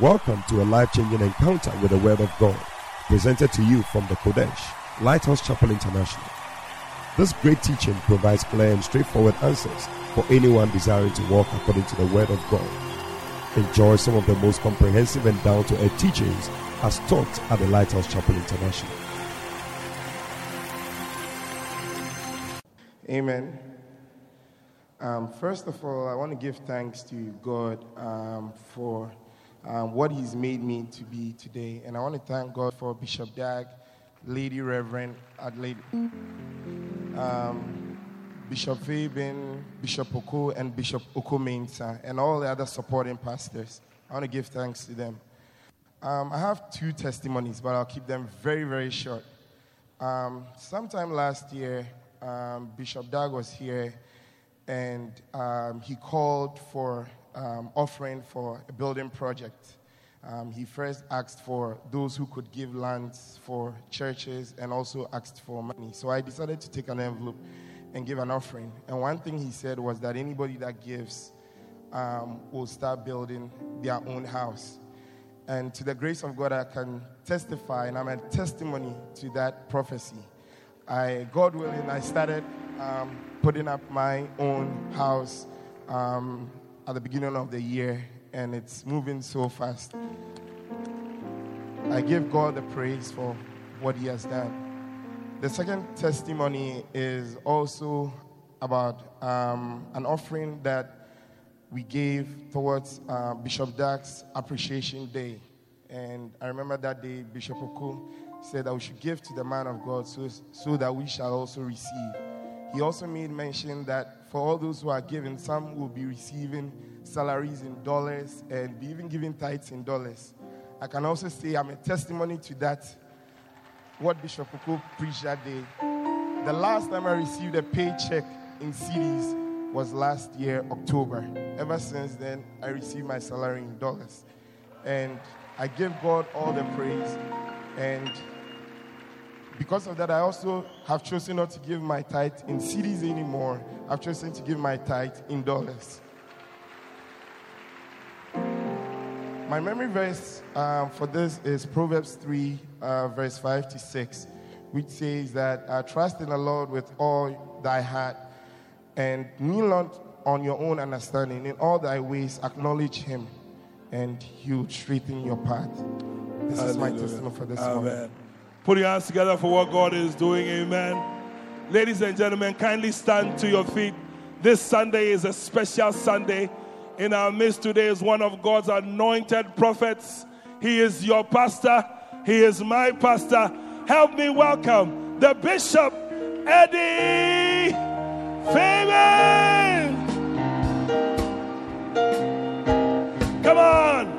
Welcome to a life changing encounter with the Word of God, presented to you from the Qodesh, Lighthouse Chapel International. This great teaching provides clear and straightforward answers for anyone desiring to walk according to the Word of God. Enjoy some of the most comprehensive and down to earth teachings as taught at the Lighthouse Chapel International. Amen. Um, first of all, I want to give thanks to God um, for um, what He's made me to be today. And I want to thank God for Bishop Dag, Lady Reverend Adelaide, um, Bishop Fabian, Bishop Oko, and Bishop Oko Mensa, and all the other supporting pastors. I want to give thanks to them. Um, I have two testimonies, but I'll keep them very, very short. Um, sometime last year, um, Bishop Dag was here and um, he called for um, offering for a building project. Um, he first asked for those who could give lands for churches and also asked for money. So I decided to take an envelope and give an offering. And one thing he said was that anybody that gives um, will start building their own house. And to the grace of God, I can testify, and I'm a testimony to that prophecy. I, God willing, I started um, putting up my own house um, at the beginning of the year, and it's moving so fast. I give God the praise for what He has done. The second testimony is also about um, an offering that we gave towards uh, Bishop Dag's Appreciation Day. And I remember that day, Bishop Oko said that we should give to the man of God so, so that we shall also receive. He also made mention that for all those who are giving, some will be receiving salaries in dollars and be even giving tithes in dollars. I can also say I'm a testimony to that, what Bishop Oko preached that day. The last time I received a paycheck in cedis was last year, October. Ever since then, I received my salary in dollars. And I give God all the praise. And because of that, I also have chosen not to give my tithe in cedis anymore. I've chosen to give my tithe in dollars. My memory verse um, for this is Proverbs 3, uh, verse 5 to 6, which says that uh, trust in the Lord with all thy heart and lean not on your own understanding. In all thy ways, acknowledge him, and he will straighten your path. This Hallelujah. is my testimony for this Amen. Put your hands together for what God is doing. Amen. Ladies and gentlemen, kindly stand to your feet. This Sunday is a special Sunday. In our midst today is one of God's anointed prophets. He is your pastor. He is my pastor. Help me welcome the Bishop Eddie Fabian. Come on.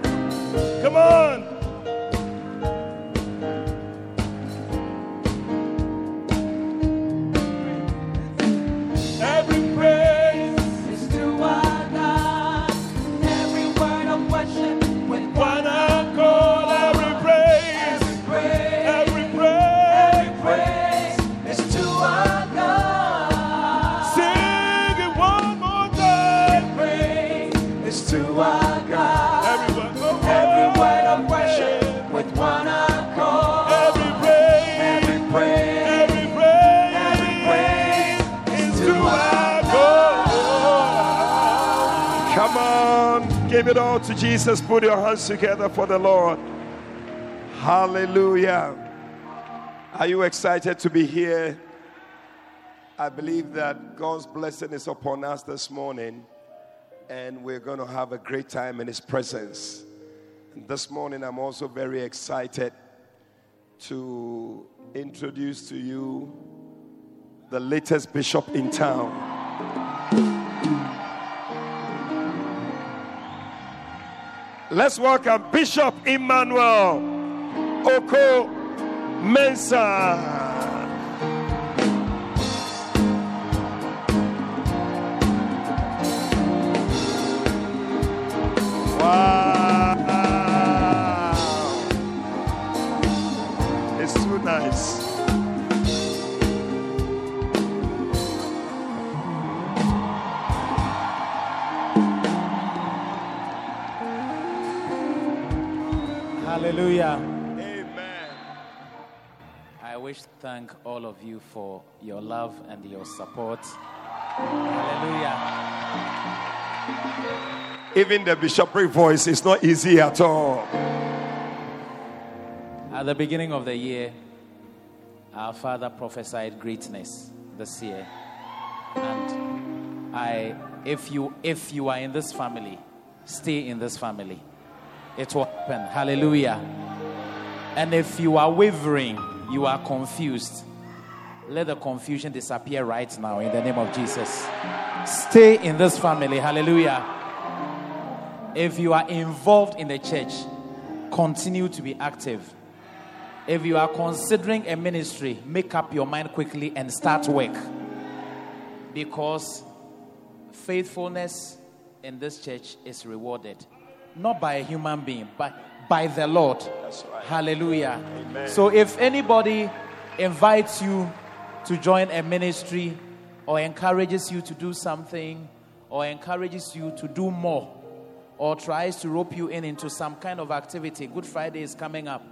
Give it all to Jesus. Put your hands together for the Lord. Hallelujah. Are you excited to be here? I believe that God's blessing is upon us this morning, and we're going to have a great time in His presence. And this morning, I'm also very excited to introduce to you the latest bishop in town. Let's welcome Bishop Emmanuel Oko Mensa. Hallelujah. Amen. I wish to thank all of you for your love and your support. Hallelujah. Even the bishopric voice is not easy at all. At the beginning of the year, our father prophesied greatness this year. And I if you if you are in this family, stay in this family. It will happen. Hallelujah. And if you are wavering, you are confused, let the confusion disappear right now in the name of Jesus. Stay in this family. Hallelujah. If you are involved in the church, continue to be active. If you are considering a ministry, make up your mind quickly and start work. Because faithfulness in this church is rewarded not by a human being, but by the Lord. Right. Hallelujah. Amen. So if anybody invites you to join a ministry or encourages you to do something or encourages you to do more or tries to rope you in into some kind of activity, Good Friday is coming up.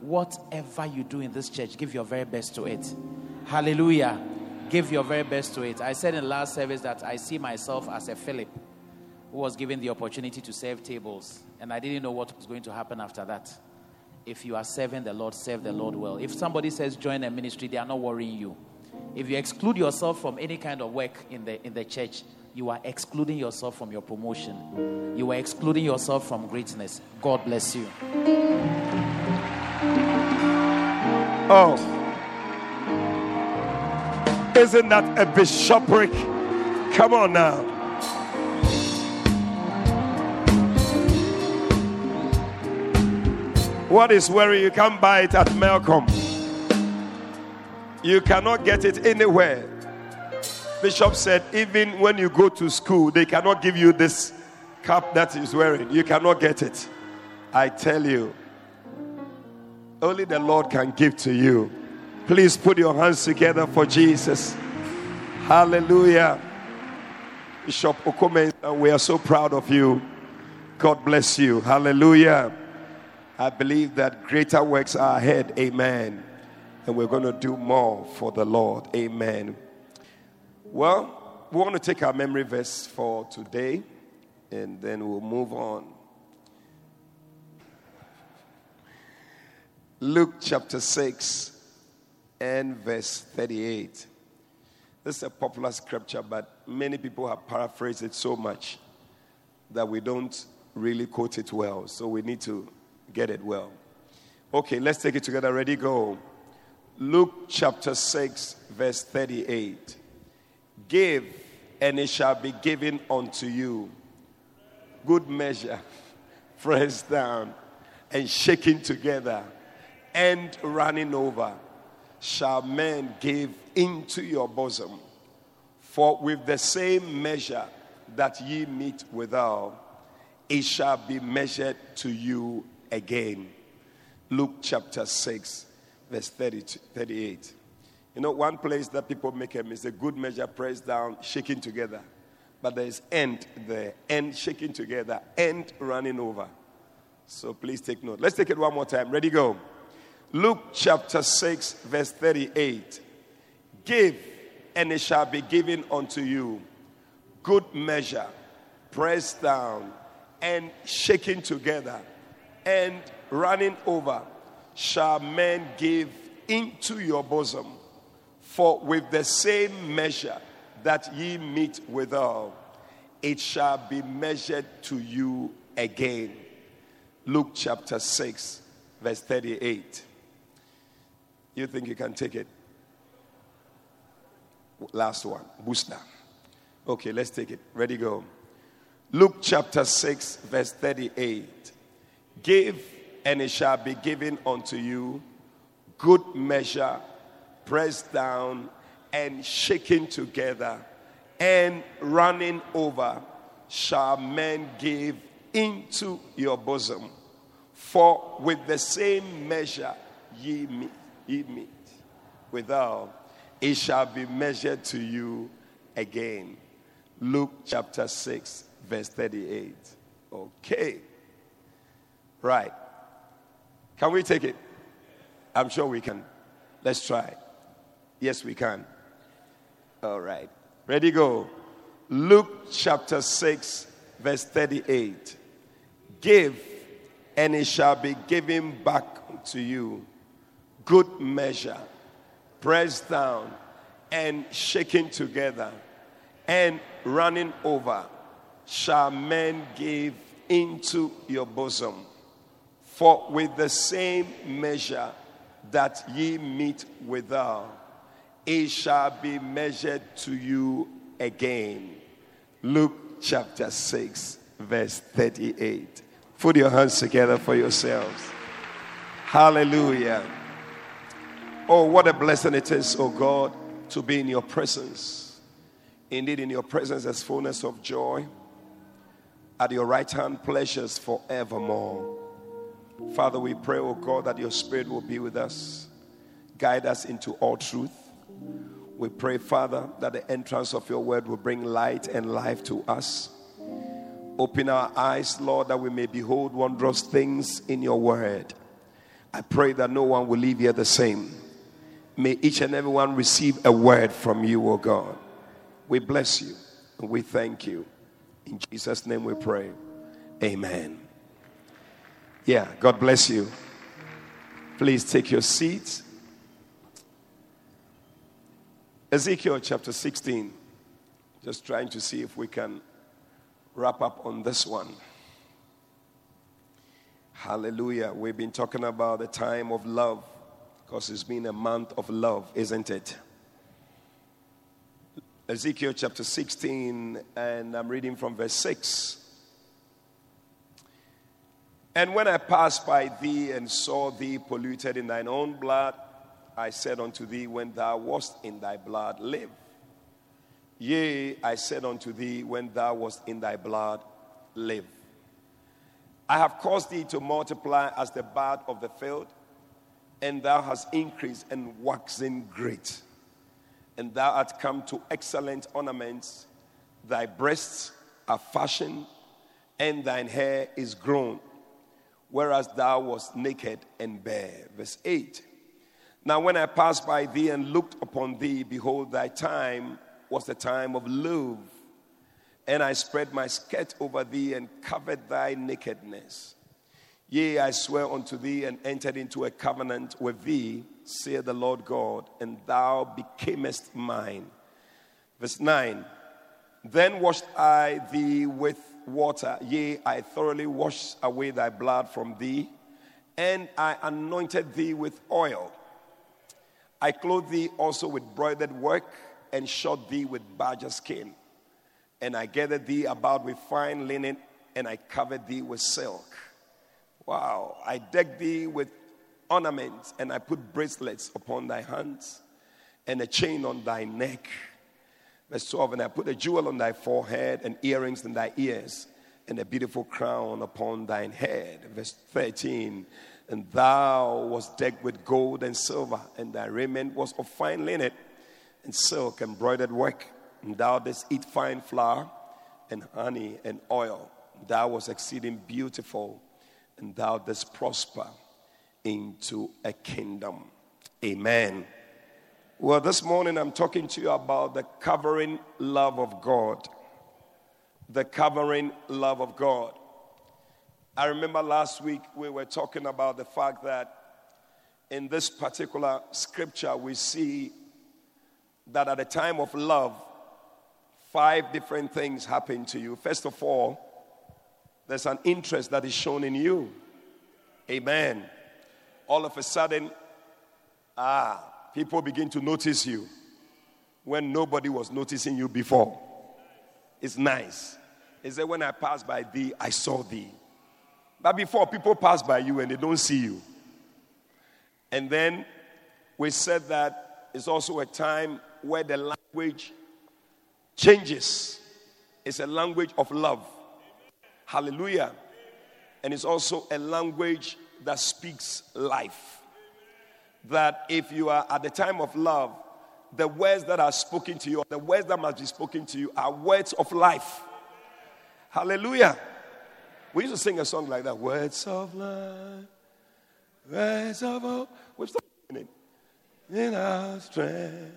Whatever you do in this church, give your very best to it. Hallelujah. Give your very best to it. I said in last service that I see myself as a Philip who was given the opportunity to serve tables, and I didn't know what was going to happen after that. If you are serving the Lord, serve the Lord well. If somebody says join a ministry, they are not worrying you. If you exclude yourself from any kind of work in the in the church, you are excluding yourself from your promotion. You are excluding yourself from greatness. God bless you. Oh. Isn't that a bishopric? Come on now. What is worry? You can't buy it at Melcom. You cannot get it anywhere. Bishop said, even when you go to school, they cannot give you this cap that he's wearing. You cannot get it. I tell you, only the Lord can give to you. Please put your hands together for Jesus. Hallelujah. Bishop Okome, we are so proud of you. God bless you. Hallelujah. I believe that greater works are ahead. Amen. And we're going to do more for the Lord. Amen. Well, we want to take our memory verse for today and then we'll move on. Luke chapter 6 and verse 38. This is a popular scripture, but many people have paraphrased it so much that we don't really quote it well. So we need to get it well. Okay, let's take it together. Ready, go. Luke chapter 6, verse 38. Give, and it shall be given unto you. Good measure, pressed down, and shaken together, and running over, shall men give into your bosom. For with the same measure that ye meet withal, it shall be measured to you again. Luke chapter 6, verse 30 38. You know, one place that people make a mistake, good measure pressed down, shaking together. But there is end there, end shaking together, end running over. So please take note. Let's take it one more time. Ready, go. Luke chapter 6, verse 38. Give, and it shall be given unto you. Good measure, pressed down, and shaking together and running over shall men give into your bosom. For with the same measure that ye meet withal, it shall be measured to you again. Luke chapter 6, verse 38. You think you can take it? Last one, booster. Okay, let's take it. Ready, go. Luke chapter 6, verse 38. Give, and it shall be given unto you. Good measure, pressed down and shaken together and running over, shall men give into your bosom. For with the same measure ye meet, ye meet withal, it shall be measured to you again. Luke chapter 6, verse 38. Okay. Right. Can we take it? I'm sure we can. Let's try. Yes, we can. All right. Ready, go. Luke chapter 6, verse 38. Give, and it shall be given back to you. Good measure, pressed down, and shaken together, and running over, shall men give into your bosom. For with the same measure that ye meet withal, it shall be measured to you again. Luke chapter 6, verse 38. Put your hands together for yourselves. Hallelujah. Oh, what a blessing it is, oh God, to be in your presence. Indeed, in your presence, there's fullness of joy. At your right hand, pleasures forevermore. Father, we pray, oh God, that your spirit will be with us, guide us into all truth. We pray, Father, that the entrance of your word will bring light and life to us. Open our eyes, Lord, that we may behold wondrous things in your word. I pray that no one will leave here the same. May each and every one receive a word from you, O God. We bless you and we thank you. In Jesus' name we pray. Amen. Yeah, God bless you. Please take your seats. Ezekiel chapter 16. Just trying to see if we can wrap up on this one. Hallelujah. We've been talking about the time of love because it's been a month of love, isn't it? Ezekiel chapter 16, and I'm reading from verse 6. And when I passed by thee and saw thee polluted in thine own blood, I said unto thee, When thou wast in thy blood, live. Yea, I said unto thee, When thou wast in thy blood, live. I have caused thee to multiply as the bud of the field, and thou hast increased and waxen great. And thou art come to excellent ornaments. Thy breasts are fashioned, and thine hair is grown, whereas thou wast naked and bare. Verse 8. Now, when I passed by thee and looked upon thee, behold, thy time was the time of love. And I spread my skirt over thee and covered thy nakedness. Yea, I swear unto thee and entered into a covenant with thee, saith the Lord God, and thou becamest mine. Verse 9 Then washed I thee with water, yea, I thoroughly washed away thy blood from thee, and I anointed thee with oil. I clothed thee also with broidered work and shod thee with badger skin. And I gathered thee about with fine linen and I covered thee with silk. Wow. I decked thee with ornaments and I put bracelets upon thy hands and a chain on thy neck. Verse 12, and I put a jewel on thy forehead and earrings in thy ears and a beautiful crown upon thine head. Verse 13, and thou was decked with gold and silver, and thy raiment was of fine linen and silk embroidered work. And thou didst eat fine flour and honey and oil. Thou was exceeding beautiful, and thou didst prosper into a kingdom. Amen. Well, this morning I'm talking to you about the covering love of God. The covering love of God. I remember last week we were talking about the fact that in this particular scripture we see that at the time of love, five different things happen to you. First of all, there's an interest that is shown in you. Amen. All of a sudden, ah, people begin to notice you when nobody was noticing you before. It's nice. He said, When I passed by thee, I saw thee. But before people pass by you and they don't see you. And then we said that it's also a time where the language changes. It's a language of love. Hallelujah. And it's also a language that speaks life. That if you are at the time of love, the words that are spoken to you, the words that must be spoken to you, are words of life. Hallelujah. We used to sing a song like that Words of life, Words of hope. We've stopped singing. In our strength,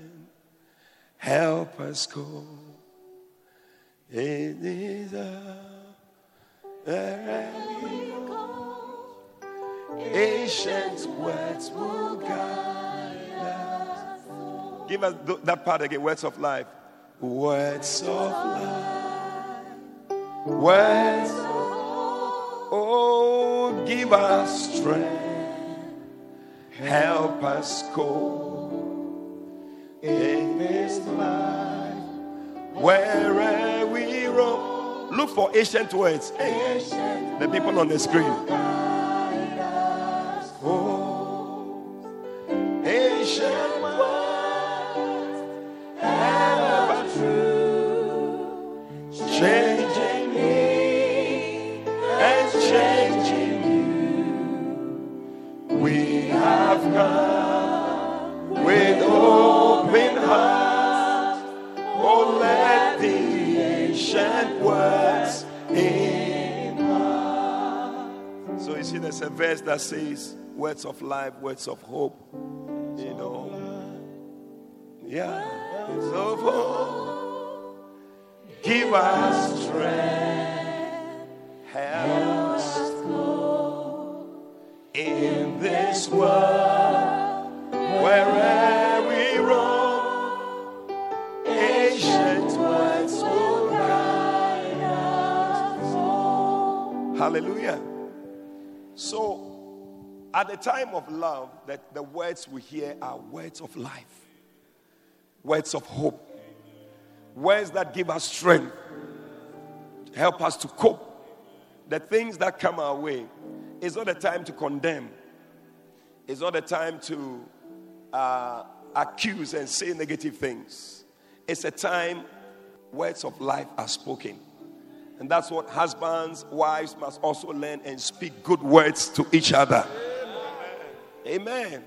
help us go. It is a ancient words will guide us. Give us th- that part again. Words of life. Words of life. Words. Oh, give us strength. Help us go in this life. Wherever we roam. Look for ancient words. The people on the screen. Says, "Words of life, words of hope." You know, yeah, words of hope. Give us strength, help us in this world, wherever we roam, ancient words will guide us. home. Hallelujah. At the time of love, that the words we hear are words of life, words of hope, words that give us strength, help us to cope. The things that come our way, it's not a time to condemn. It's not a time to uh, accuse and say negative things. It's a time words of life are spoken. And that's what husbands, wives must also learn and speak good words to each other. Amen.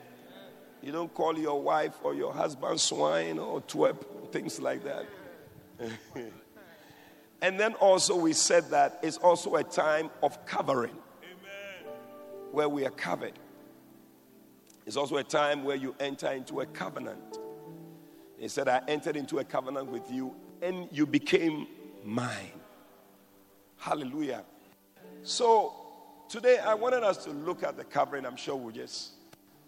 You don't call your wife or your husband swine or twerp, things like that. and then also, we said that it's also a time of covering where we are covered. It's also a time where you enter into a covenant. He said, I entered into a covenant with you and you became mine. Hallelujah. So today I wanted us to look at the covering. I'm sure we'll just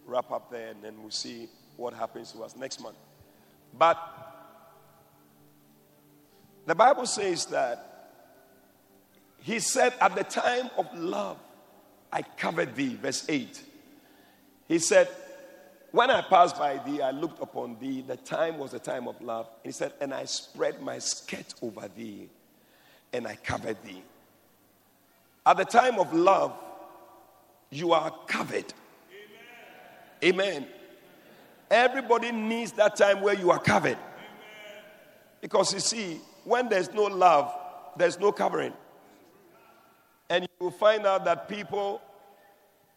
wrap up there and then we'll see what happens to us next month. But the Bible says that he said, At the time of love, I covered thee. Verse 8. He said, When I passed by thee, I looked upon thee. The time was the time of love. And he said, And I spread my skirt over thee, and I covered thee. At the time of love, you are covered. Amen. Everybody needs that time where you are covered. Because you see, when there's no love, there's no covering. And you will find out that people,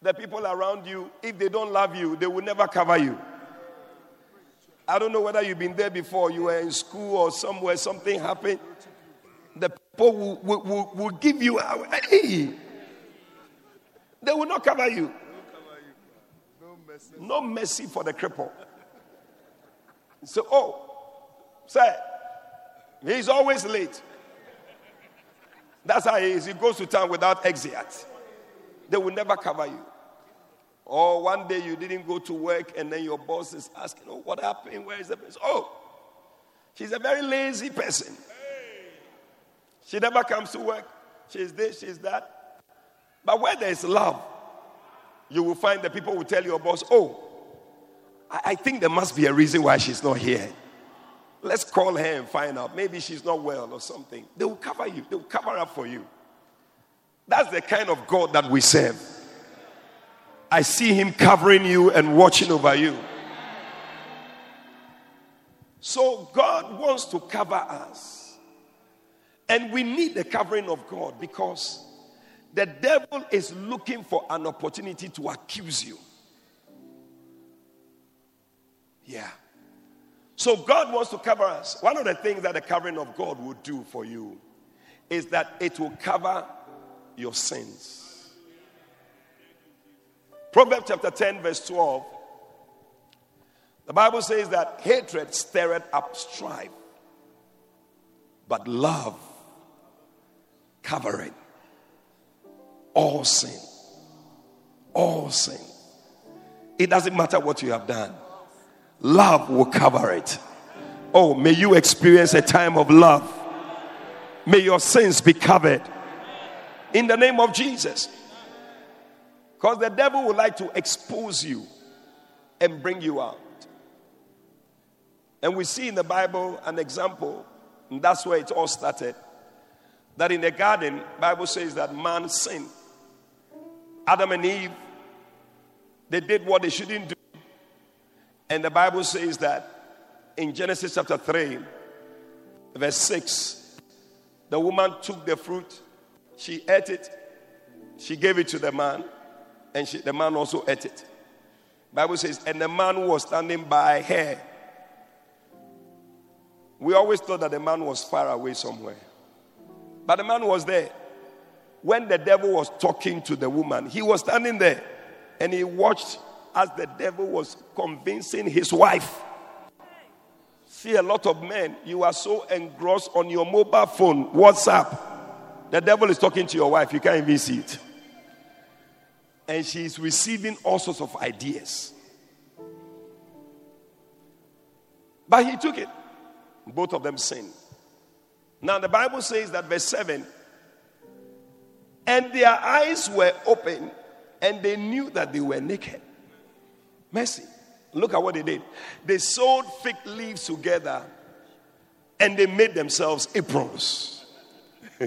the people around you, if they don't love you, they will never cover you. I don't know whether you've been there before, you were in school or somewhere, something happened. The people will, will, will, will give you, hey, they will not cover you. No mercy for the cripple. So, oh, sir, he's always late. That's how he is. He goes to town without exit. They will never cover you. Or one day you didn't go to work and then your boss is asking, Oh, what happened? Where is the person? Oh, she's a very lazy person. She never comes to work. She's this, she's that. But where there is love, you will find that people will tell your boss, Oh, I, I think there must be a reason why she's not here. Let's call her and find out. Maybe she's not well or something. They will cover you, they will cover up for you. That's the kind of God that we serve. I see Him covering you and watching over you. So, God wants to cover us. And we need the covering of God because the devil is looking for an opportunity to accuse you. Yeah. So God wants to cover us. One of the things that the covering of God will do for you is that it will cover your sins. Proverbs chapter 10, verse 12. The Bible says that hatred stirreth up strife, but love covereth all sin. All sin. It doesn't matter what you have done, love will cover it. Oh, may you experience a time of love. May your sins be covered in the name of Jesus. Because the devil would like to expose you and bring you out. And we see in the Bible an example, and that's where it all started. That in the garden, Bible says that man sinned. Adam and Eve, they did what they shouldn't do. And the Bible says that in Genesis chapter 3, verse 6, the woman took the fruit, she ate it, she gave it to the man, and she, the man also ate it. Bible says, and the man was standing by her. We always thought that the man was far away somewhere. But the man was there. When the devil was talking to the woman, he was standing there and he watched as the devil was convincing his wife. See, a lot of men, you are so engrossed on your mobile phone, WhatsApp. The devil is talking to your wife, you can't even see it and she's receiving all sorts of ideas. But he took it. Both of them sinned. Now, the Bible says that, verse 7 and their eyes were open and they knew that they were naked. Mercy. Look at what they did. They sewed fig leaves together and they made themselves aprons.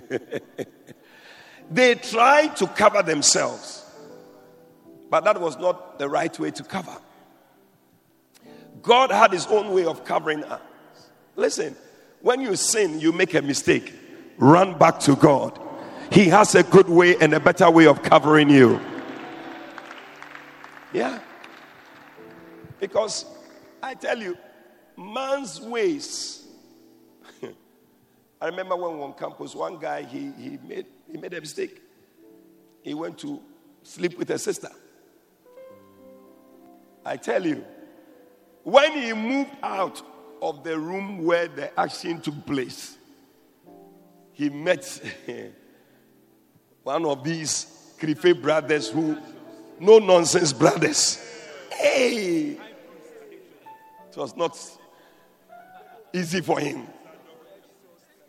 they tried to cover themselves. But that was not the right way to cover. God had his own way of covering us. Listen, when you sin, you make a mistake, run back to God. He has a good way and a better way of covering you. Yeah. Because I tell you, man's ways. I remember when we were on campus, one guy he, he made he made a mistake. He went to sleep with a sister. I tell you, when he moved out of the room where the action took place, he met one of these Krife brothers who, no nonsense brothers. Hey! It was not easy for him.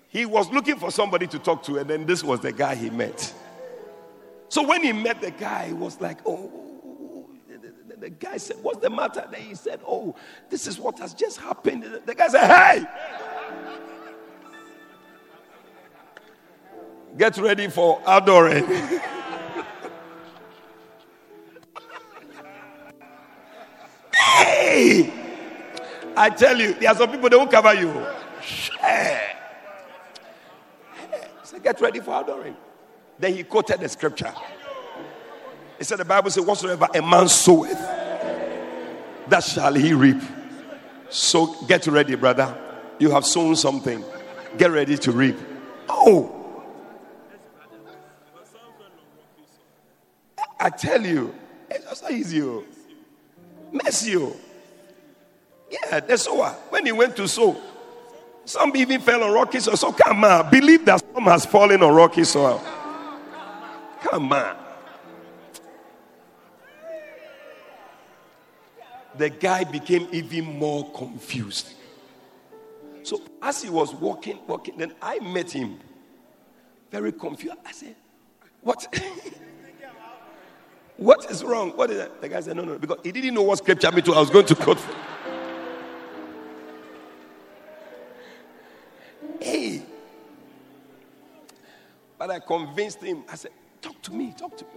He was looking for somebody to talk to, and then this was the guy he met. So when he met the guy, he was like, oh, the guy said, What's the matter? Then he said, Oh, this is what has just happened. The guy said, Hey! Get ready for adoring. hey! I tell you, there are some people that will cover you. So get ready for adoring. Then he quoted the scripture. He said, The Bible says, Whatsoever a man soweth, that shall he reap. So get ready, brother. You have sown something. Get ready to reap. Oh. I tell you, it's not easy. Oh. Messy. Oh. Yeah, the sower. Ah, when he went to sow, some even fell on rocky soil. So come on, believe that some has fallen on rocky soil. Come on. the guy became even more confused. So as he was walking, walking, then I met him. Very confused. I said, What? what is wrong? What is that? The guy said, No, no, because he didn't know what scripture to. I was going to quote. hey. But I convinced him. I said, Talk to me, talk to me.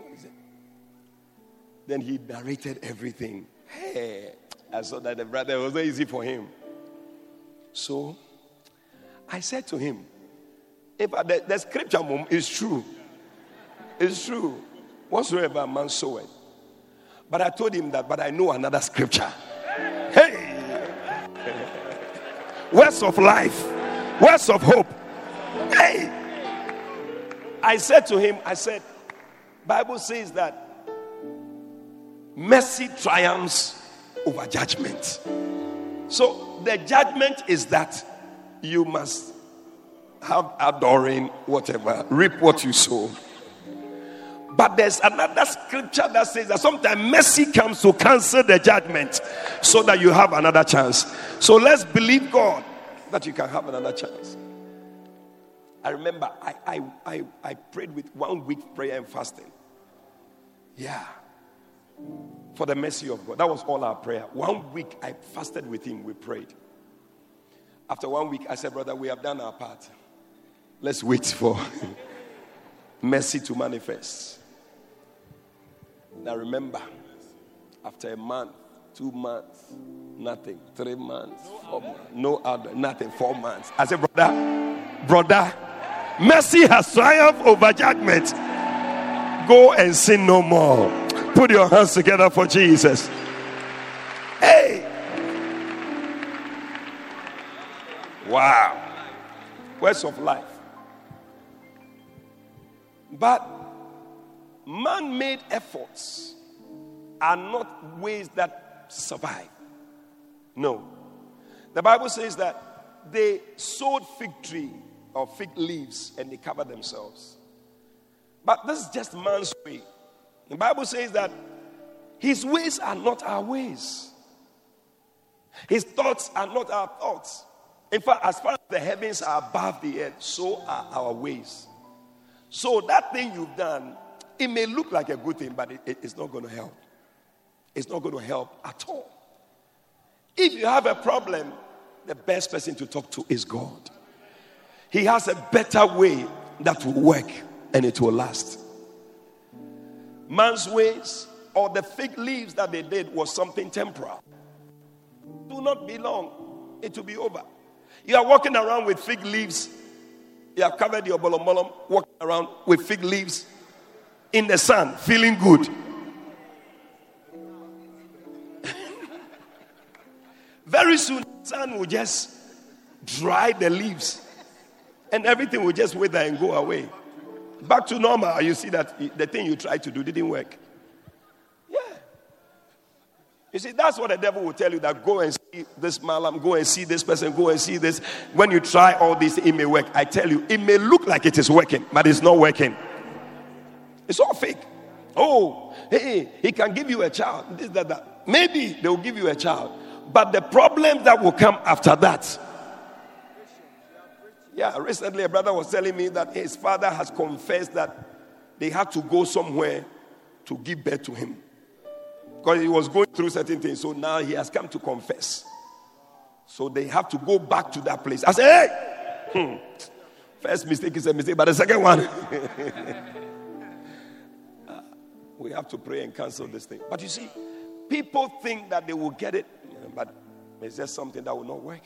Then he narrated everything. Hey, I saw that the brother was not easy for him. So I said to him, if the, the scripture is true, it's true. Whatsoever a man soweth. But I told him that, but I know another scripture. Hey! Words of life, words of hope. Hey! I said to him, I said, Bible says that mercy triumphs over judgment. So the judgment is that you must have adoring whatever, reap what you sow. But there's another scripture that says that sometimes mercy comes to cancel the judgment so that you have another chance. So let's believe God that you can have another chance. I remember I, I, I, I prayed with one week prayer and fasting. Yeah. For the mercy of God. That was all our prayer. One week I fasted with him, we prayed. After one week, I said, Brother, we have done our part. Let's wait for mercy to manifest. Now remember, after a month, two months, nothing, three months, four months, no other, nothing, four months. I said, Brother, brother, mercy has triumphed over judgment. Go and sin no more. Put your hands together for Jesus. Hey! Wow. Words of life. But man made efforts are not ways that survive. No. The Bible says that they sowed fig tree or fig leaves and they covered themselves. But this is just man's way. The Bible says that his ways are not our ways, his thoughts are not our thoughts. In fact, as far as the heavens are above the earth, so are our ways. So that thing you've done, it may look like a good thing, but it, it, it's not going to help. It's not going to help at all. If you have a problem, the best person to talk to is God. He has a better way that will work and it will last. Man's ways or the fig leaves that they did was something temporal. Do not be long, it will be over. You are walking around with fig leaves you have covered your bolom bolom, walking around with fig leaves in the sun, feeling good. Very soon, the sun will just dry the leaves and everything will just wither and go away. Back to normal. You see that the thing you tried to do didn't work. You see, that's what the devil will tell you that go and see this malam, go and see this person, go and see this. When you try all this, it may work. I tell you, it may look like it is working, but it's not working. It's all fake. Oh, hey, he can give you a child. This, that, that. Maybe they will give you a child. But the problem that will come after that. Yeah, recently a brother was telling me that his father has confessed that they had to go somewhere to give birth to him because he was going through certain things. So now he has come to confess. So they have to go back to that place. I say, hey, hmm. first mistake is a mistake, but the second one, uh, we have to pray and cancel this thing. But you see, people think that they will get it, but it's just something that will not work.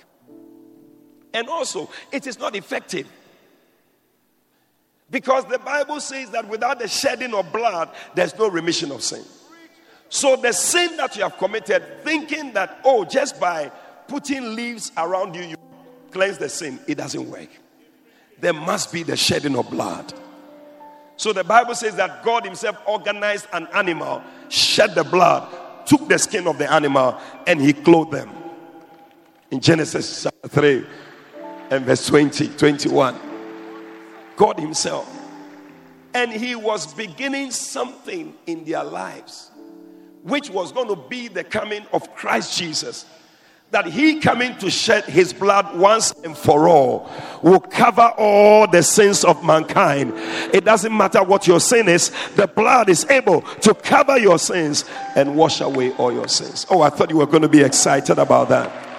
And also, it is not effective. Because the Bible says that without the shedding of blood, there's no remission of sin. So the sin that you have committed, thinking that, oh, just by putting leaves around you, you cleanse the sin, it doesn't work. There must be the shedding of blood. So the Bible says that God Himself organized an animal, shed the blood, took the skin of the animal, and He clothed them. In Genesis chapter 3 and verse 20, 21. God Himself. And He was beginning something in their lives which was going to be the coming of Christ Jesus. That he coming to shed his blood once and for all will cover all the sins of mankind. It doesn't matter what your sin is, the blood is able to cover your sins and wash away all your sins. Oh, I thought you were going to be excited about that.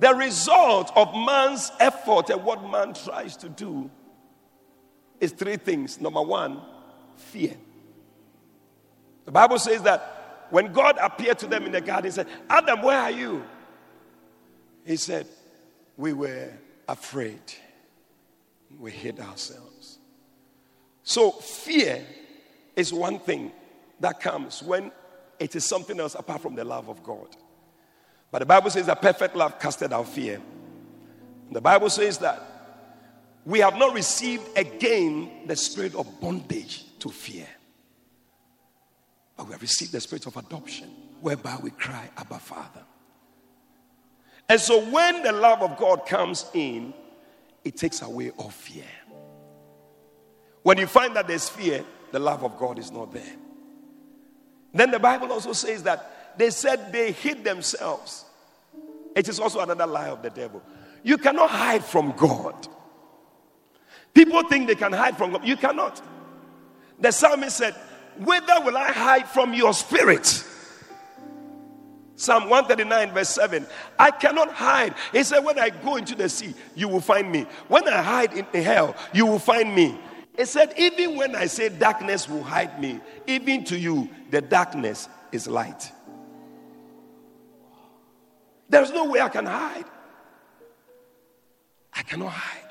The result of man's effort and what man tries to do is three things. Number one, fear. The Bible says that when God appeared to them in the garden, he said, Adam, where are you? He said, We were afraid. We hid ourselves. So, fear is one thing that comes when it is something else apart from the love of God. But the Bible says that perfect love casted out fear. The Bible says that we have not received again the spirit of bondage to fear, but we have received the spirit of adoption, whereby we cry, Abba, Father. And so when the love of God comes in, it takes away all fear. When you find that there's fear, the love of God is not there. Then the Bible also says that they said they hid themselves. It is also another lie of the devil. You cannot hide from God. People think they can hide from God. You cannot. The psalmist said, Whither will I hide from your spirit? Psalm 139, verse 7. I cannot hide. He said, When I go into the sea, you will find me. When I hide in hell, you will find me. He said, Even when I say darkness will hide me, even to you, the darkness is light. There's no way I can hide. I cannot hide.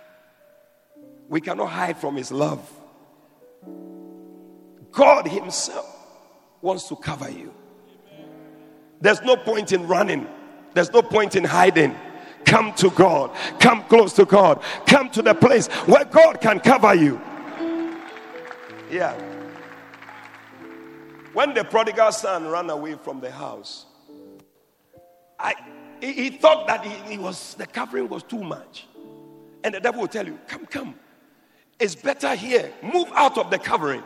We cannot hide from His love. God Himself wants to cover you. There's no point in running, there's no point in hiding. Come to God, come close to God, come to the place where God can cover you. Yeah. When the prodigal son ran away from the house, I, he, he thought that he, he, was the covering was too much. And the devil will tell you, Come, come. It's better here. Move out of the covering.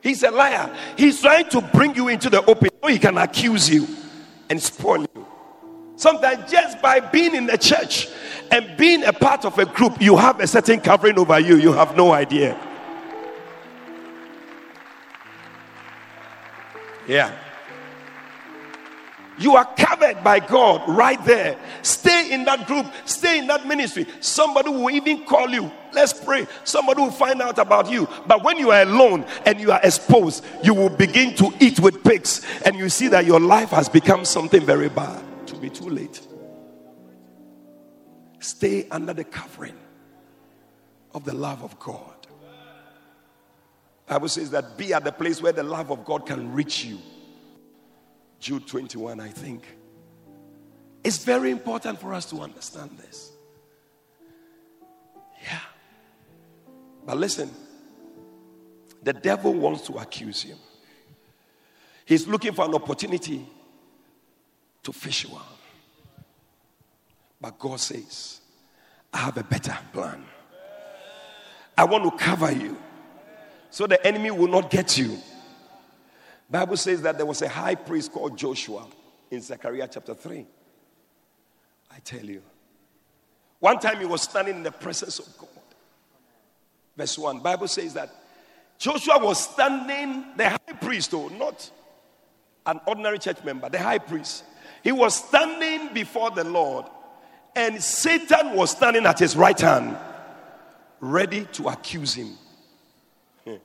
He's a liar. He's trying to bring you into the open so he can accuse you and spoil you. Sometimes just by being in the church and being a part of a group, you have a certain covering over you. You have no idea. Yeah. You are covered by God right there. Stay in that group, stay in that ministry. Somebody will even call you. Let's pray. Somebody will find out about you. But when you are alone and you are exposed, you will begin to eat with pigs and you see that your life has become something very bad. To be too late. Stay under the covering of the love of God. Bible says that be at the place where the love of God can reach you. Jude 21, I think. It's very important for us to understand this. Yeah. But listen, the devil wants to accuse you. He's looking for an opportunity to fish you out. But God says, I have a better plan. I want to cover you so the enemy will not get you. Bible says that there was a high priest called Joshua in Zechariah chapter 3. I tell you. One time he was standing in the presence of God. Verse 1. Bible says that Joshua was standing, the high priest, though, not an ordinary church member, the high priest. He was standing before the Lord, and Satan was standing at his right hand, ready to accuse him. Hmm.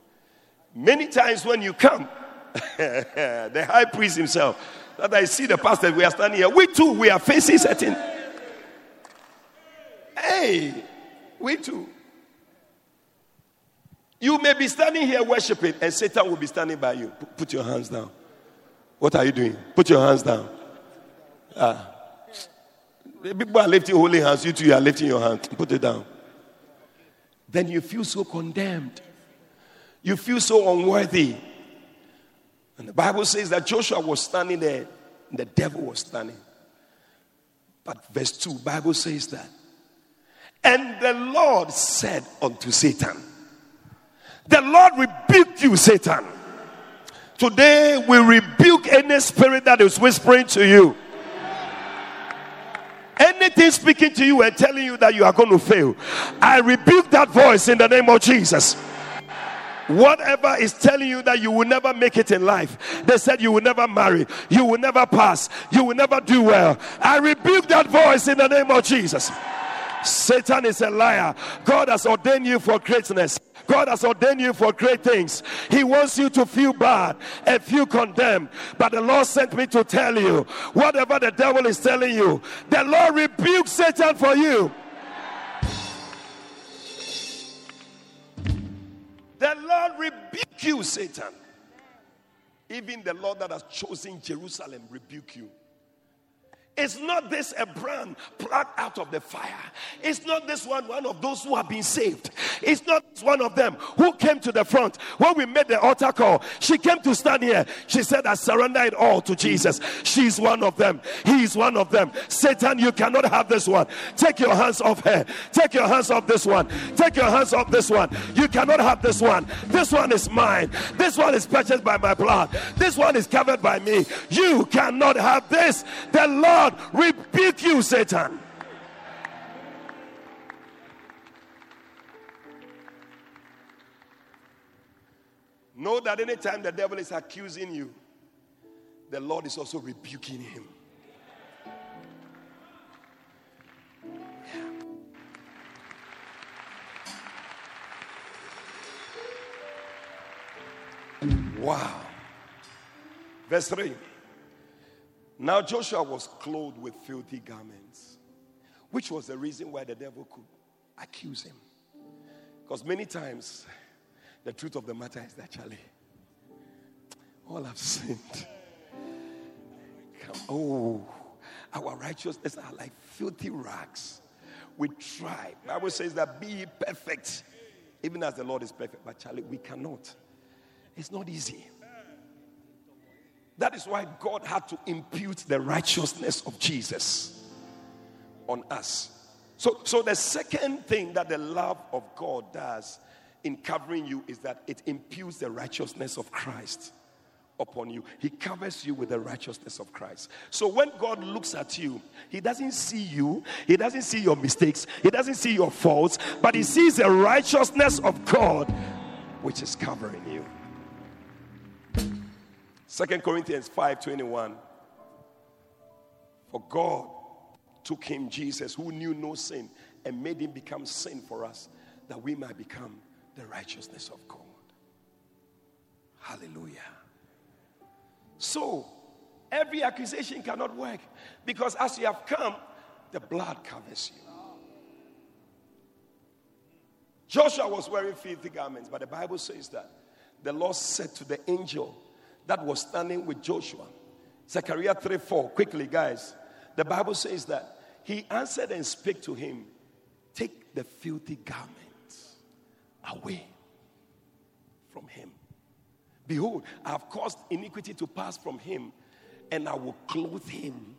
Many times when you come, the high priest himself, that I see the pastor, we are standing here. We too, we are facing certain. Hey, we too. You may be standing here worshiping, and Satan will be standing by you. Put your hands down. What are you doing? Put your hands down. Ah. People are lifting holy hands. You too, you are lifting your hand. Put it down. Then you feel so condemned. You feel so unworthy. And the Bible says that Joshua was standing there, and the devil was standing. But verse 2, Bible says that. And the Lord said unto Satan, The Lord rebuked you, Satan. Today we rebuke any spirit that is whispering to you. Anything speaking to you and telling you that you are going to fail. I rebuke that voice in the name of Jesus. Whatever is telling you that you will never make it in life, they said you will never marry, you will never pass, you will never do well. I rebuke that voice in the name of Jesus. Satan is a liar. God has ordained you for greatness. God has ordained you for great things. He wants you to feel bad and feel condemned. But the Lord sent me to tell you whatever the devil is telling you, the Lord rebukes Satan for you. The Lord rebuke you, Satan. Even the Lord that has chosen Jerusalem rebuke you. Is not this a brand plucked out of the fire? Is not this one one of those who have been saved? Is not one of them who came to the front when we made the altar call? She came to stand here. She said, I surrender it all to Jesus. She's one of them. He is one of them. Satan, you cannot have this one. Take your hands off her. Take your hands off this one. Take your hands off this one. You cannot have this one. This one is mine. This one is purchased by my blood. This one is covered by me. You cannot have this. The Lord rebuke you, Satan. Know that anytime the devil is accusing you, the Lord is also rebuking him. Wow. Verse 3. Now Joshua was clothed with filthy garments, which was the reason why the devil could accuse him. Because many times, the truth of the matter is that, Charlie, all have sinned. Oh, our righteousness are like filthy rags. We try. Bible says that be perfect, even as the Lord is perfect. But Charlie, we cannot. It's not easy. That is why God had to impute the righteousness of Jesus on us. So, so the second thing that the love of God does in covering you is that it imputes the righteousness of Christ upon you. He covers you with the righteousness of Christ. So when God looks at you, He doesn't see you, He doesn't see your mistakes, He doesn't see your faults, but He sees the righteousness of God which is covering you. Second Corinthians 5:21. For God took him, Jesus, who knew no sin, and made him become sin for us, that we might become the righteousness of God. Hallelujah. So, every accusation cannot work because as you have come, the blood covers you. Joshua was wearing filthy garments, but the Bible says that the Lord said to the angel that was standing with Joshua. Zechariah 3 4. Quickly, guys. The Bible says that he answered and spake to him, Take the filthy garments away from him. Behold, I have caused iniquity to pass from him, and I will clothe him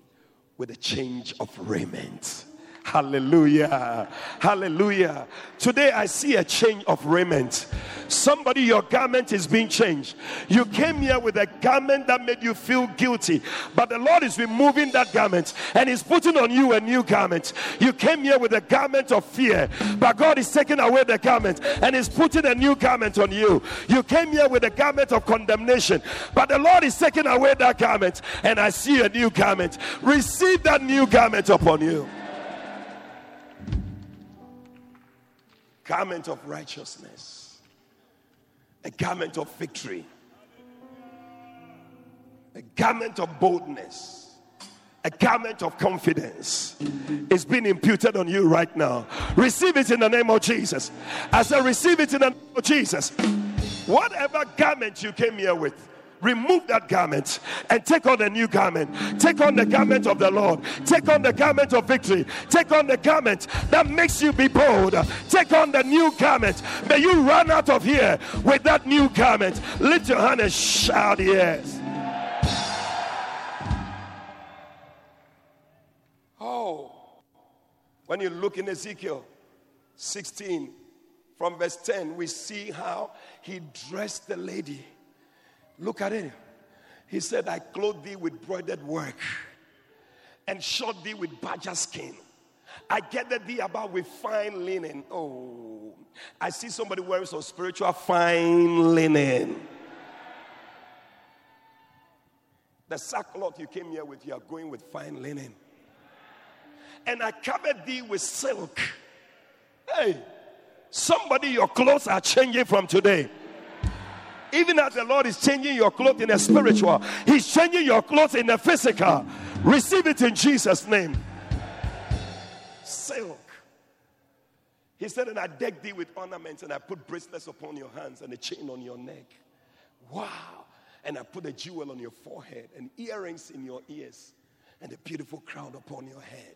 with a change of raiment. Hallelujah. Hallelujah. Today I see a change of raiment. Somebody, your garment is being changed. You came here with a garment that made you feel guilty, but the Lord is removing that garment and He's putting on you a new garment. You came here with a garment of fear, but God is taking away the garment and He's putting a new garment on you. You came here with a garment of condemnation, but the Lord is taking away that garment and I see a new garment. Receive that new garment upon you. Garment of righteousness, a garment of victory, a garment of boldness a garment of confidence is being imputed on you right now. Receive it in the name of Jesus. As I receive it in the name of Jesus, whatever garment you came here with, remove that garment and take on a new garment. Take on the garment of the Lord. Take on the garment of victory. Take on the garment that makes you be bold. Take on the new garment. May you run out of here with that new garment. Lift your hand and shout, Yes. Oh, when you look in Ezekiel 16, from verse 10, we see how he dressed the lady Look at it. He said, I clothed thee with broidered work and shod thee with badger skin. I gathered thee about with fine linen. Oh, I see somebody wearing some spiritual fine linen. The sackcloth you came here with, you are going with fine linen. And I covered thee with silk. Hey, somebody, your clothes are changing from today. Even as the Lord is changing your clothes in the spiritual, He's changing your clothes in the physical. Receive it in Jesus' name. Silk. He said, And I decked thee with ornaments, and I put bracelets upon your hands and a chain on your neck. Wow. And I put a jewel on your forehead and earrings in your ears. and a beautiful crown upon your head.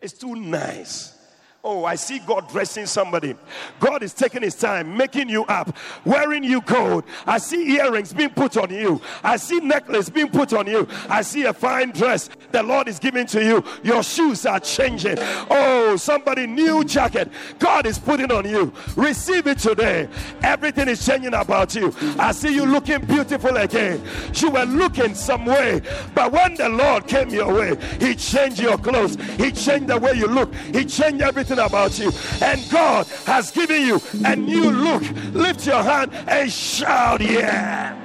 It's too nice. Oh, I see God dressing somebody. God is taking his time, making you up, wearing you gold. I see earrings being put on you. I see necklace being put on you. I see a fine dress the Lord is giving to you. Your shoes are changing. Oh, somebody new jacket. God is putting on you. Receive it today. Everything is changing about you. I see you looking beautiful again. You were looking some way, but when the Lord came your way, He changed your clothes. He changed the way you look. He changed everything everything about you. And God has given you a new look. Lift your hand and shout, Yeah.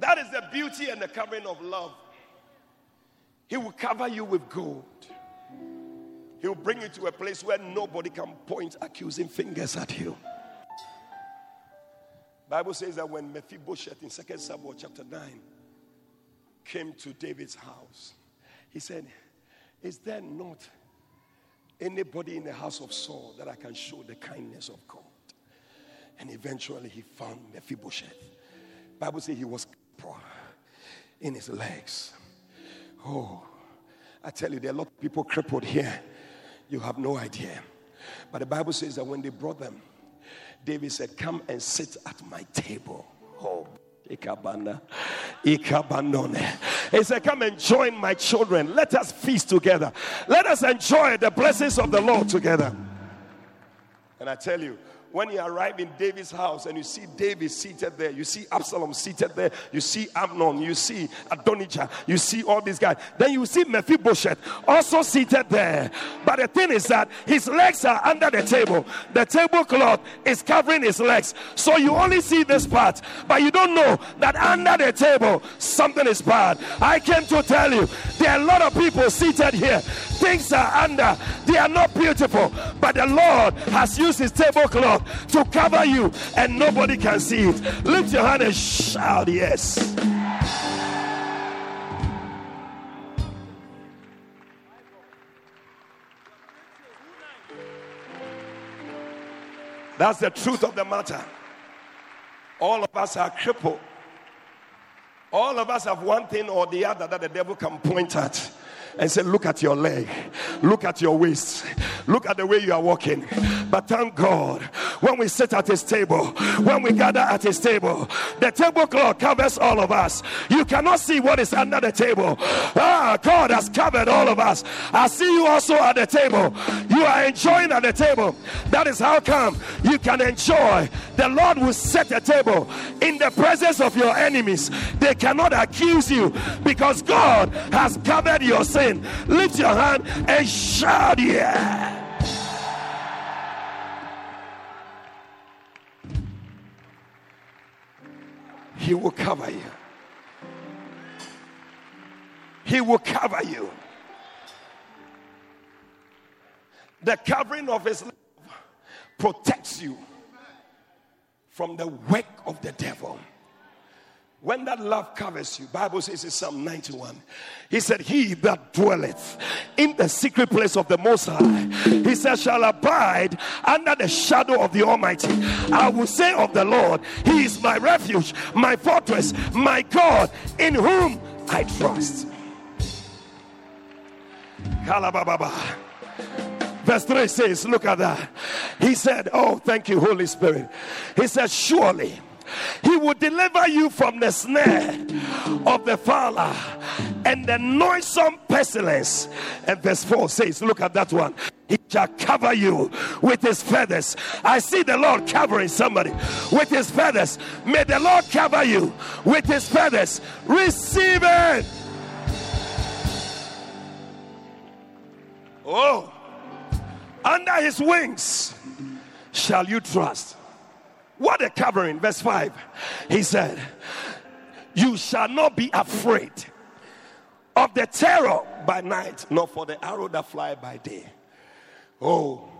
That is the beauty and the covering of love. He will cover you with gold. He will bring you to a place where nobody can point accusing fingers at you. Bible says that when Mephibosheth in 2 Samuel chapter 9 came to David's house, he said, Is there not anybody in the house of Saul that I can show the kindness of God? And eventually he found Mephibosheth. Bible says he was poor in his legs. Oh, I tell you, there are a lot of people crippled here. You have no idea. But the Bible says that when they brought them, David said, Come and sit at my table. Oh. He said, Come and join my children. Let us feast together. Let us enjoy the blessings of the Lord together. And I tell you, when you arrive in David's house and you see David seated there, you see Absalom seated there, you see Amnon, you see Adonijah, you see all these guys. Then you see Mephibosheth also seated there. But the thing is that his legs are under the table. The tablecloth is covering his legs. So you only see this part, but you don't know that under the table something is bad. I came to tell you there are a lot of people seated here. Things are under, they are not beautiful, but the Lord has used his tablecloth to cover you and nobody can see it. Lift your hand and shout, Yes. That's the truth of the matter. All of us are crippled. All of us have one thing or the other that the devil can point at and say, Look at your leg, look at your waist, look at the way you are walking. But thank God, when we sit at his table, when we gather at his table, the tablecloth covers all of us. You cannot see what is under the table. Ah, God has covered all of us. I see you also at the table. You are enjoying at the table. That is how come you can enjoy. The Lord will set a table in the presence of your enemies. They cannot accuse you because God has covered your sin sin, lift your hand and shout, Yeah. He will cover you. He will cover you. The covering of his love protects you from the work of the devil. When that love covers you, Bible says in Psalm 91, he said, He that dwelleth in the secret place of the Most High, he said, shall abide under the shadow of the Almighty. I will say of the Lord, He is my refuge, my fortress, my God, in whom I trust. Verse 3 says, Look at that. He said, Oh, thank you, Holy Spirit. He said, Surely he will deliver you from the snare of the fowler and the noisome pestilence. And verse 4 says, Look at that one. He shall cover you with his feathers. I see the Lord covering somebody with his feathers. May the Lord cover you with his feathers. Receive it. Oh, under his wings shall you trust. What a covering. Verse 5. He said, You shall not be afraid of the terror by night, nor for the arrow that fly by day. Oh,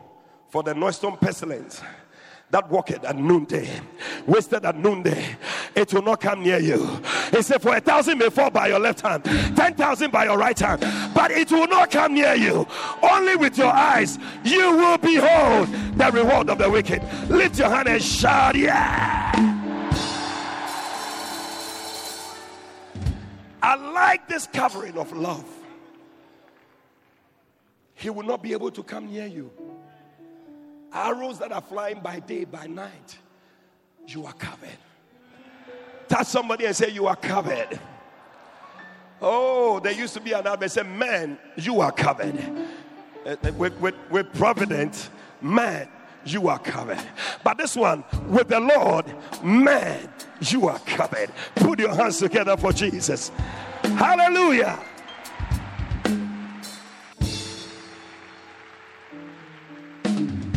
for the noisome pestilence that walketh at noonday, wasted at noonday, it will not come near you. He said, For a thousand may fall by your left hand, ten thousand by your right hand, but it will not come near you. Only with your eyes you will behold the reward of the wicked. Lift your hand and shout, Yeah! I like this covering of love. He will not be able to come near you. Arrows that are flying by day, by night, you are covered. Touch somebody and say, You are covered. Oh, there used to be an advert say, Man, you are covered. Uh, uh, with, with, with providence, man, you are covered. But this one, with the Lord, man, you are covered. Put your hands together for Jesus. Hallelujah.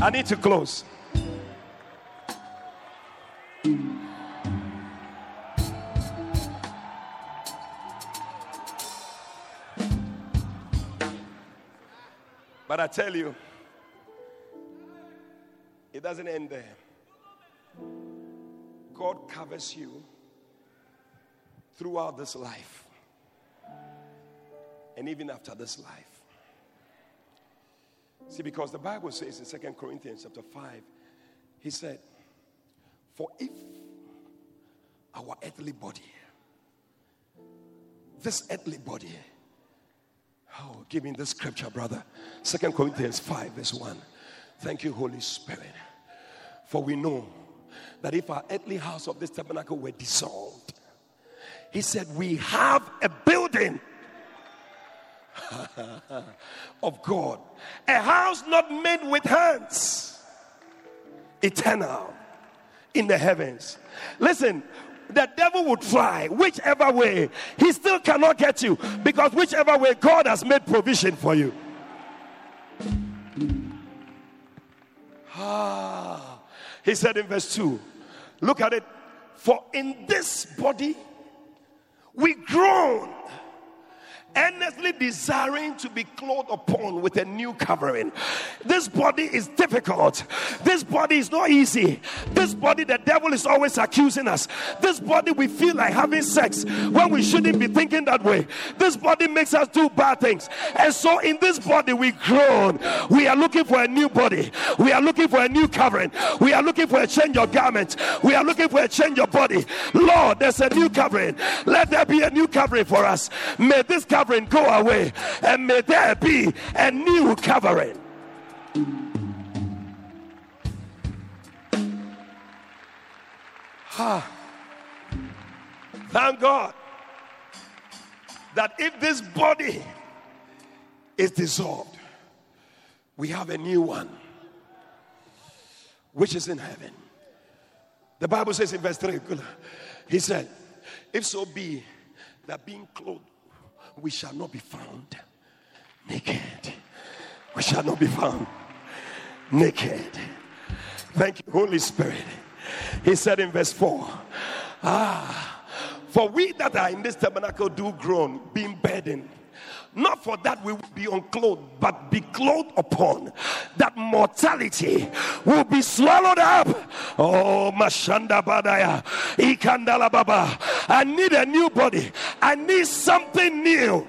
I need to close. But I tell you, it doesn't end there. God covers you throughout this life and even after this life. See, because the Bible says in Second Corinthians chapter 5, he said, For if our earthly body, this earthly body, oh, give me the scripture, brother. Second Corinthians 5, verse 1. Thank you, Holy Spirit. For we know that if our earthly house of this tabernacle were dissolved, he said, We have a building of God, a house not made with hands, eternal in the heavens. Listen, the devil will try whichever way, he still cannot get you because whichever way God has made provision for you. Ah, he said in verse 2, look at it. For in this body we groan earnestly desiring to be clothed upon with a new covering. This body is difficult. This body is not easy. This body, the devil is always accusing us. This body, we feel like having sex when we shouldn't be thinking that way. This body makes us do bad things. And so, in this body, we groan. We are looking for a new body. We are looking for a new covering. We are looking for a change of garment. We are looking for a change of body. Lord, there's a new covering. Let there be a new covering for us. May this covering covering go away, and may there be a new covering. Ah. Thank God that if this body is dissolved, we have a new one which is in heaven. The Bible says in verse 3, he said, If so be that being clothed we shall not be found naked. We shall not be found naked. Thank you, Holy Spirit. He said in verse 4 Ah, for we that are in this tabernacle do groan, being burdened. Not for that we will be unclothed, but be clothed upon. That mortality will be swallowed up. Oh, Mashanda Badaya, Ikandala Baba. I need a new body. I need something new.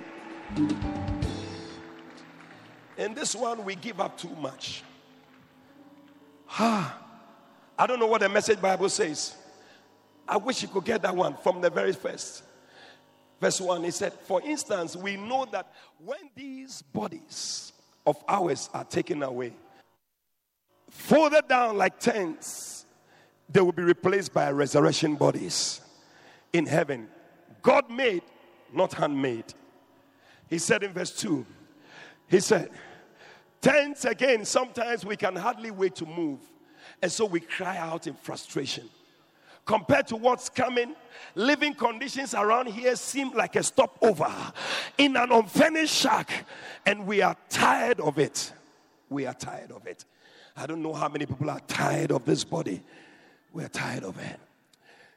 In this one, we give up too much. Ah, I don't know what the message Bible says. I wish you could get that one from the very first. Verse 1, he said, For instance, we know that when these bodies of ours are taken away, folded down like tents, they will be replaced by resurrection bodies in heaven. God made, not handmade. He said in verse 2, he said, Tents again, sometimes we can hardly wait to move. And so we cry out in frustration compared to what's coming, living conditions around here seem like a stopover in an unfinished shack, and we are tired of it. We are tired of it. I don't know how many people are tired of this body. We're tired of it.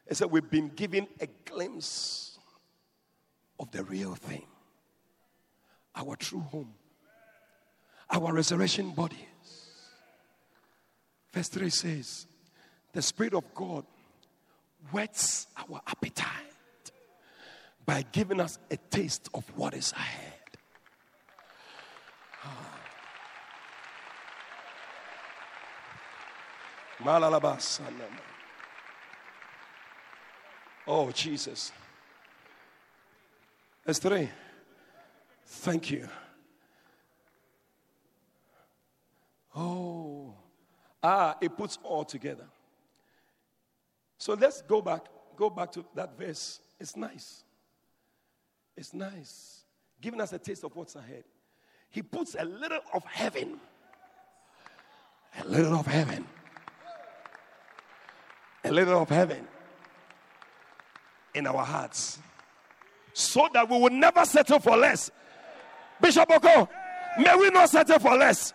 It's said we've been given a glimpse of the real thing our true home, our resurrection bodies. Verse 3 says, The Spirit of God whets our appetite by giving us a taste of what is ahead. Oh, Jesus. Verse 3. Thank you. Oh. Ah, it puts all together. So let's go back. Go back to that verse. It's nice. It's nice. Giving us a taste of what's ahead. He puts a little of heaven. A little of heaven. A little of heaven in our hearts. So that we will never settle for less. Bishop Oko, may we not settle for less.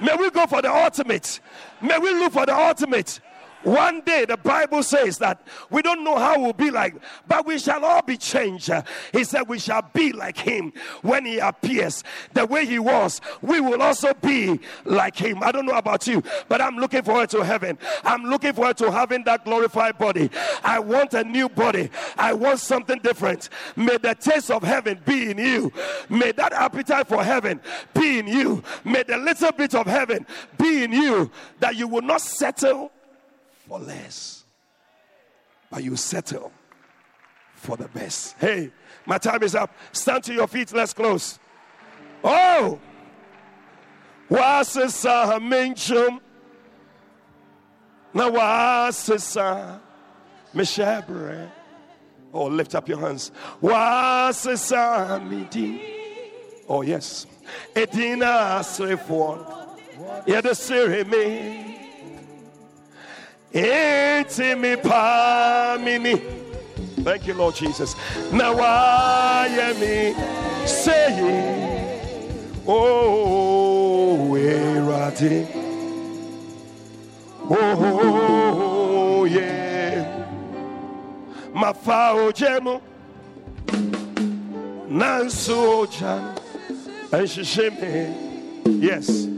May we go for the ultimate. May we look for the ultimate. One day, the Bible says that we don't know how we'll be like, but we shall all be changed. He said, We shall be like him when he appears. The way he was, we will also be like him. I don't know about you, but I'm looking forward to heaven. I'm looking forward to having that glorified body. I want a new body. I want something different. May the taste of heaven be in you. May that appetite for heaven be in you. May the little bit of heaven be in you that you will not settle for less, but you settle for the best. Hey, my time is up. Stand to your feet. Let's close. Oh, wasisa minchum na wasisa mishabre. Oh, lift up your hands. Wasisa midi. Oh yes. Edina sefon. Thank you, Lord Jesus. Now I am saying, Oh, Erati. Oh, yeah. Mafao Jemo. Nanso Jan. And. Yes.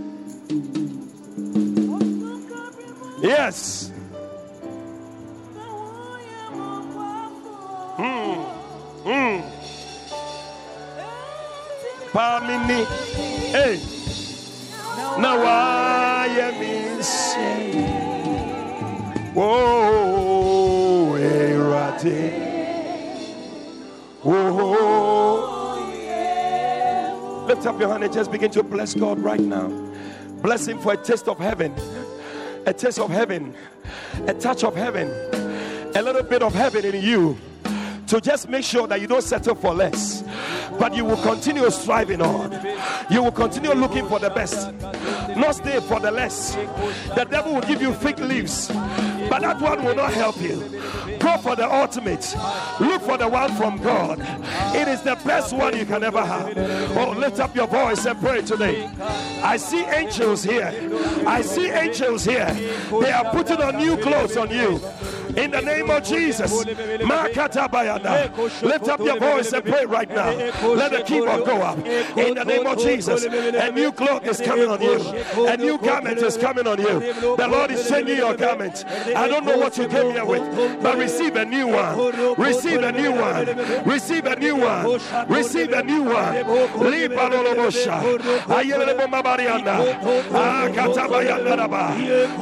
Yes. Mm. Mm. Pamini. Hey. Now I am in Oh, erate. Yeah. Lift up your hand and just begin to bless God right now. Bless Him for a taste of heaven, a taste of heaven, a touch of heaven, a little bit of heaven in you to just make sure that you don't settle for less, but you will continue striving on. You will continue looking for the best, not stay for the less. The devil will give you fake leaves, but that one will not help you. Go for the ultimate. Look for the one from God. It is the best one you can ever have. Oh, lift up your voice and pray today. I see angels here. I see angels here. They are putting on new clothes on you. In the name of Jesus. Lift up your voice and pray right now. Let the keyboard go up. In the name of Jesus. A new cloth is coming on you. A new garment is coming on you. The Lord is changing your garment. I don't know what you came here with, but receive a new one. Receive a new one. Receive a new one. Receive a new one.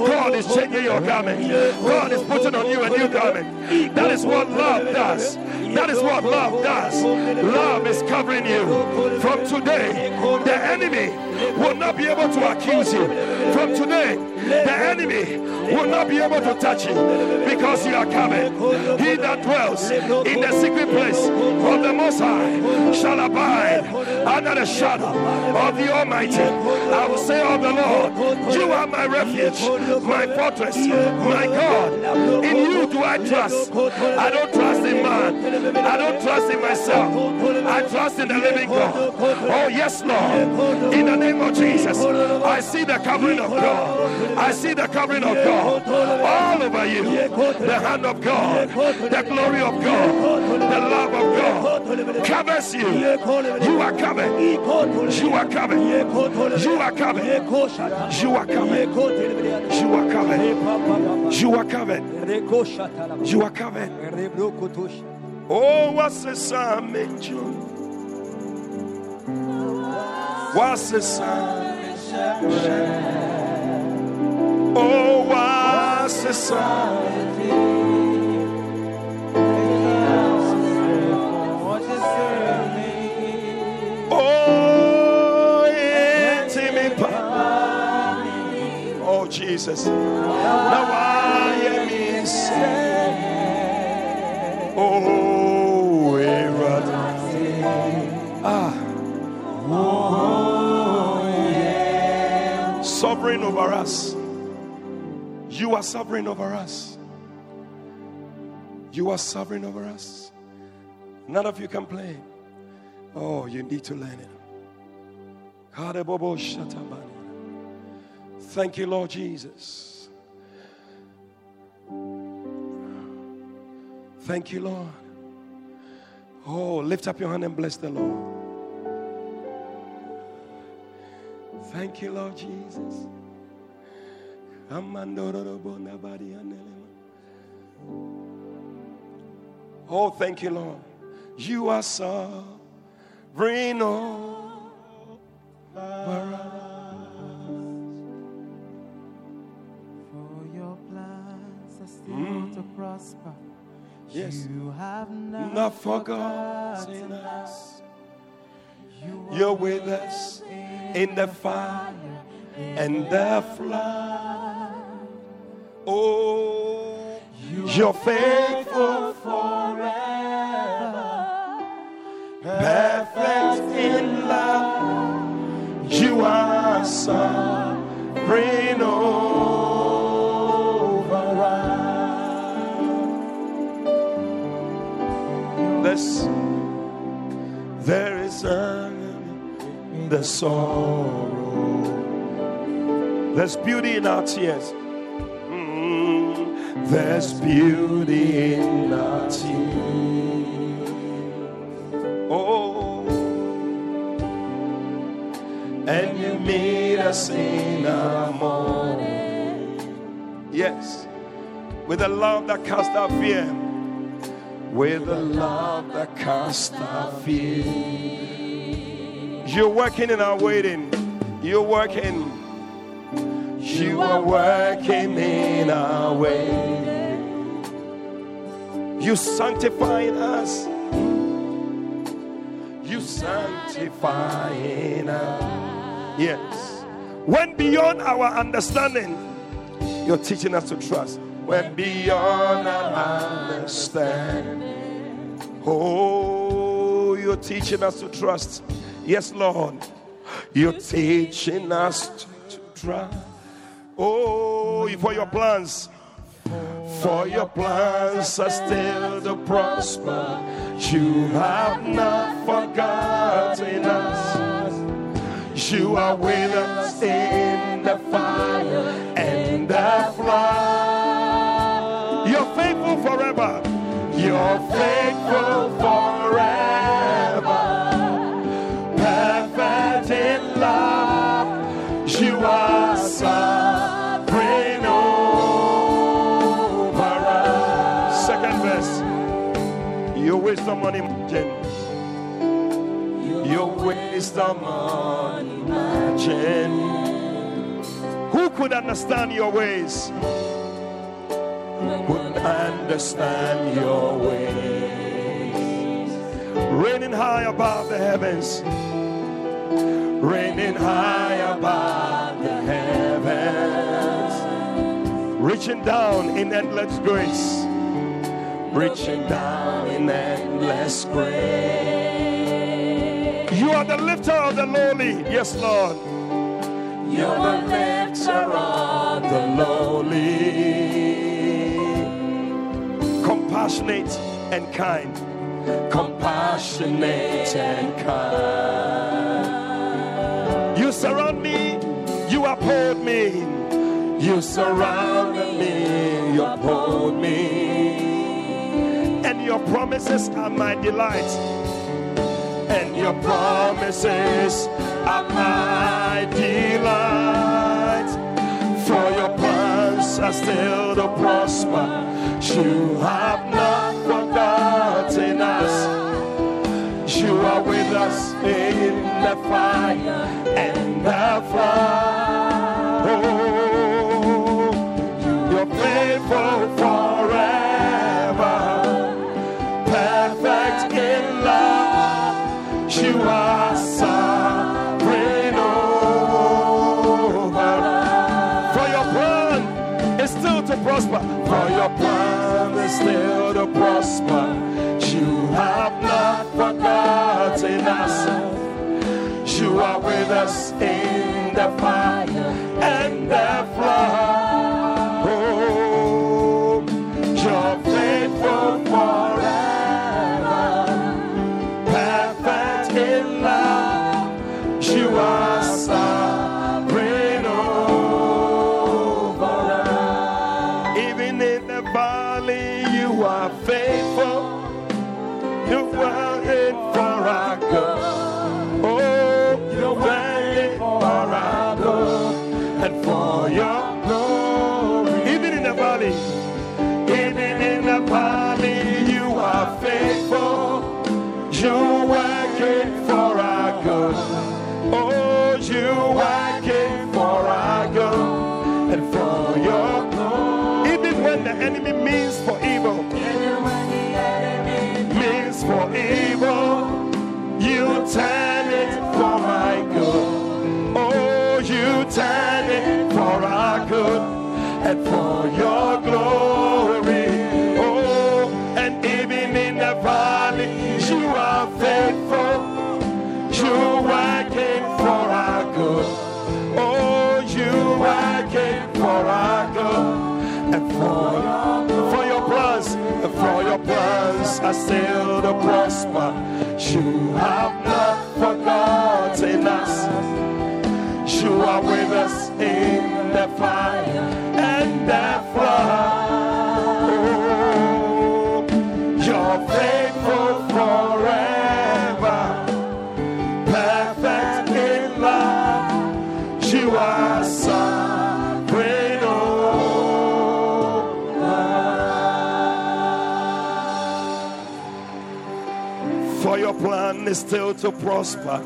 God is changing your garment. God is putting on you a new garment. That is what love does. That is what love does. Love is covering you. From today, the enemy will not be able to accuse you. From today, the enemy will not be able to touch you because you are covered. He that dwells in the secret place of the Most High shall abide under the shadow of the Almighty. I will say of the Lord, You are my refuge, my fortress, my God. In you do I trust. I don't trust in man. I don't trust in myself. I trust in the living God. Oh, yes, Lord. In the name of Jesus, I see the covering of God. I see the covering of God all over you. The hand of God, the glory of God, the love of God covers you. You are covered. You are covered. You are covered. You are covered. You are covered. You are covered. You are covered. Oh, what's the sun, What's the sun? Oh, our society. Oh, Jesus. Now I am insane. Oh, Sovereign over us. You are sovereign over us. You are sovereign over us. None of you can play. Oh, you need to learn it. Thank you, Lord Jesus. Thank you, Lord. Oh, lift up your hand and bless the Lord. Thank you, Lord Jesus. Oh, thank you, Lord. You are sovereign over For your plans are still mm. to prosper. Yes. You have not, not forgotten us. You are with us in the fire and the flood. Oh, you're faithful forever, perfect in love. You are sovereign over us. There is a the sorrow. There's beauty in our tears. There's beauty in our tears. Oh, and you meet us in our morning. Yes, with a love that casts out fear. With a love that casts out fear. You're working in our waiting. You're working. You are working in our way. You sanctifying us. You sanctifying us. Yes. When beyond our understanding, you're teaching us to trust. When beyond our understanding, oh, you're teaching us to trust. Yes, Lord. You're teaching us to, to try. Oh, for your plans. For your plans are still to prosper. You have not forgotten us. You are with us in the fire and the flood. You're faithful forever. You're faithful forever wisdom on imagine. Your wisdom on imagine. Who could understand your ways? Who could understand your ways. Reigning high above the heavens reigning high above the heavens, reaching down in endless grace, reaching down in endless grace. You are the lifter of the lowly, yes, Lord. You're the lifter of the lowly, compassionate and kind, compassionate and kind. You surround me, you uphold me. You surround me, you uphold me. Your promises are my delight. And your promises are my delight. For your plans are still to prosper. You have not forgotten us. You are with us in the fire and the flood. Still to prosper. You have not forgotten us. You are with us are still to prosper. You have not forgotten us. You are with us in the fire is still to prosper.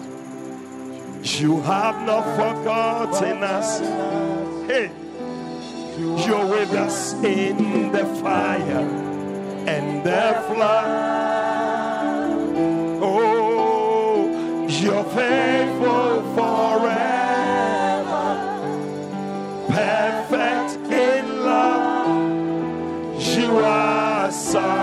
You have not forgotten us. Hey, you're with us in the fire and the flood. Oh, you're faithful forever, perfect in love. You are sovereign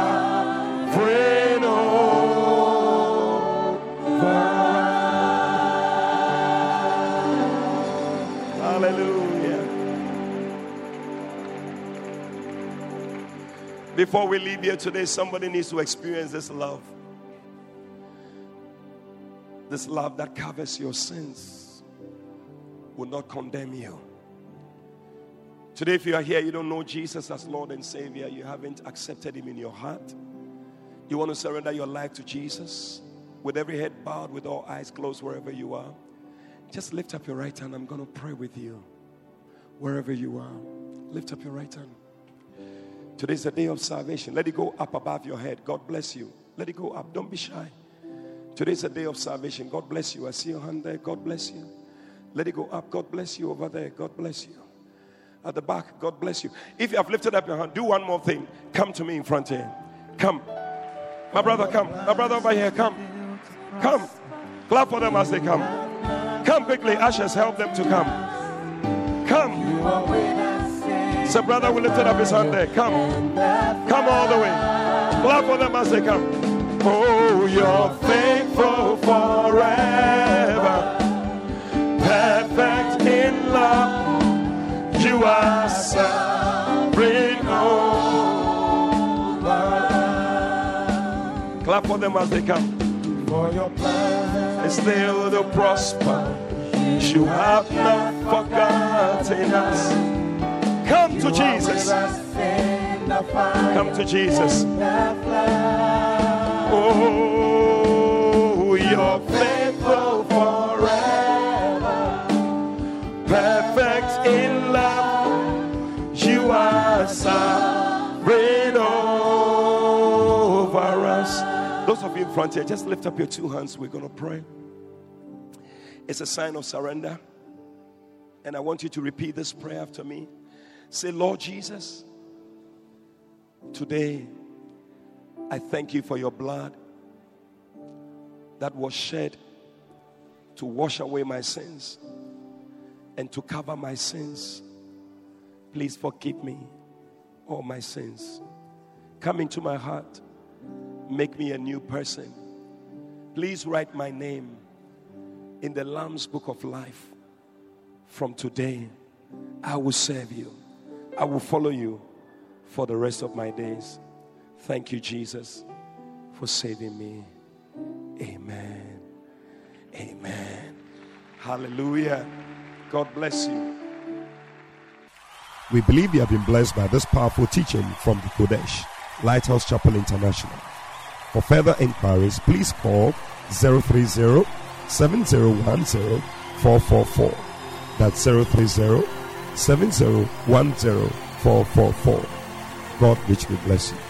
Before we leave here today, somebody needs to experience this love. This love that covers your sins will not condemn you. Today, if you are here, you don't know Jesus as Lord and Savior, you haven't accepted Him in your heart, you want to surrender your life to Jesus with every head bowed, with all eyes closed, wherever you are. Just lift up your right hand. I'm going to pray with you. Wherever you are, lift up your right hand. Today's the day of salvation. Let it go up above your head. God bless you. Let it go up. Don't be shy. Today's the day of salvation. God bless you. I see your hand there. God bless you. Let it go up. God bless you over there. God bless you. At the back, God bless you. If you have lifted up your hand, do one more thing. Come to me in front here. Come. My brother, come. My brother over here, come. Come. Clap for them as they come. Come quickly. Ushers, help them to come. Come. So, brother, we lifted up his hand there. Come. Come all the way. Clap for them as they come. Oh, you're faithful forever. Perfect in love. You are sovereign over. Clap for them as they come. For your plan is still to prosper. You have not forgotten us. Come to Jesus. Come to Jesus. Oh, you're faithful forever, perfect in love. You are sovereign over us. Those of you in front here, just lift up your two hands. We're going to pray. It's a sign of surrender. And I want you to repeat this prayer after me. Say, Lord Jesus, today I thank you for your blood that was shed to wash away my sins and to cover my sins. Please forgive me all my sins. Come into my heart. Make me a new person. Please write my name in the Lamb's book of life. From today, I will serve you. I will follow you for the rest of my days. Thank you, Jesus, for saving me. Amen. Amen. Hallelujah. God bless you. We believe you have been blessed by this powerful teaching from the Qodesh, Lighthouse Chapel International. For further inquiries, please call 030 7010 444. That's 030 7010 444. God richly bless you.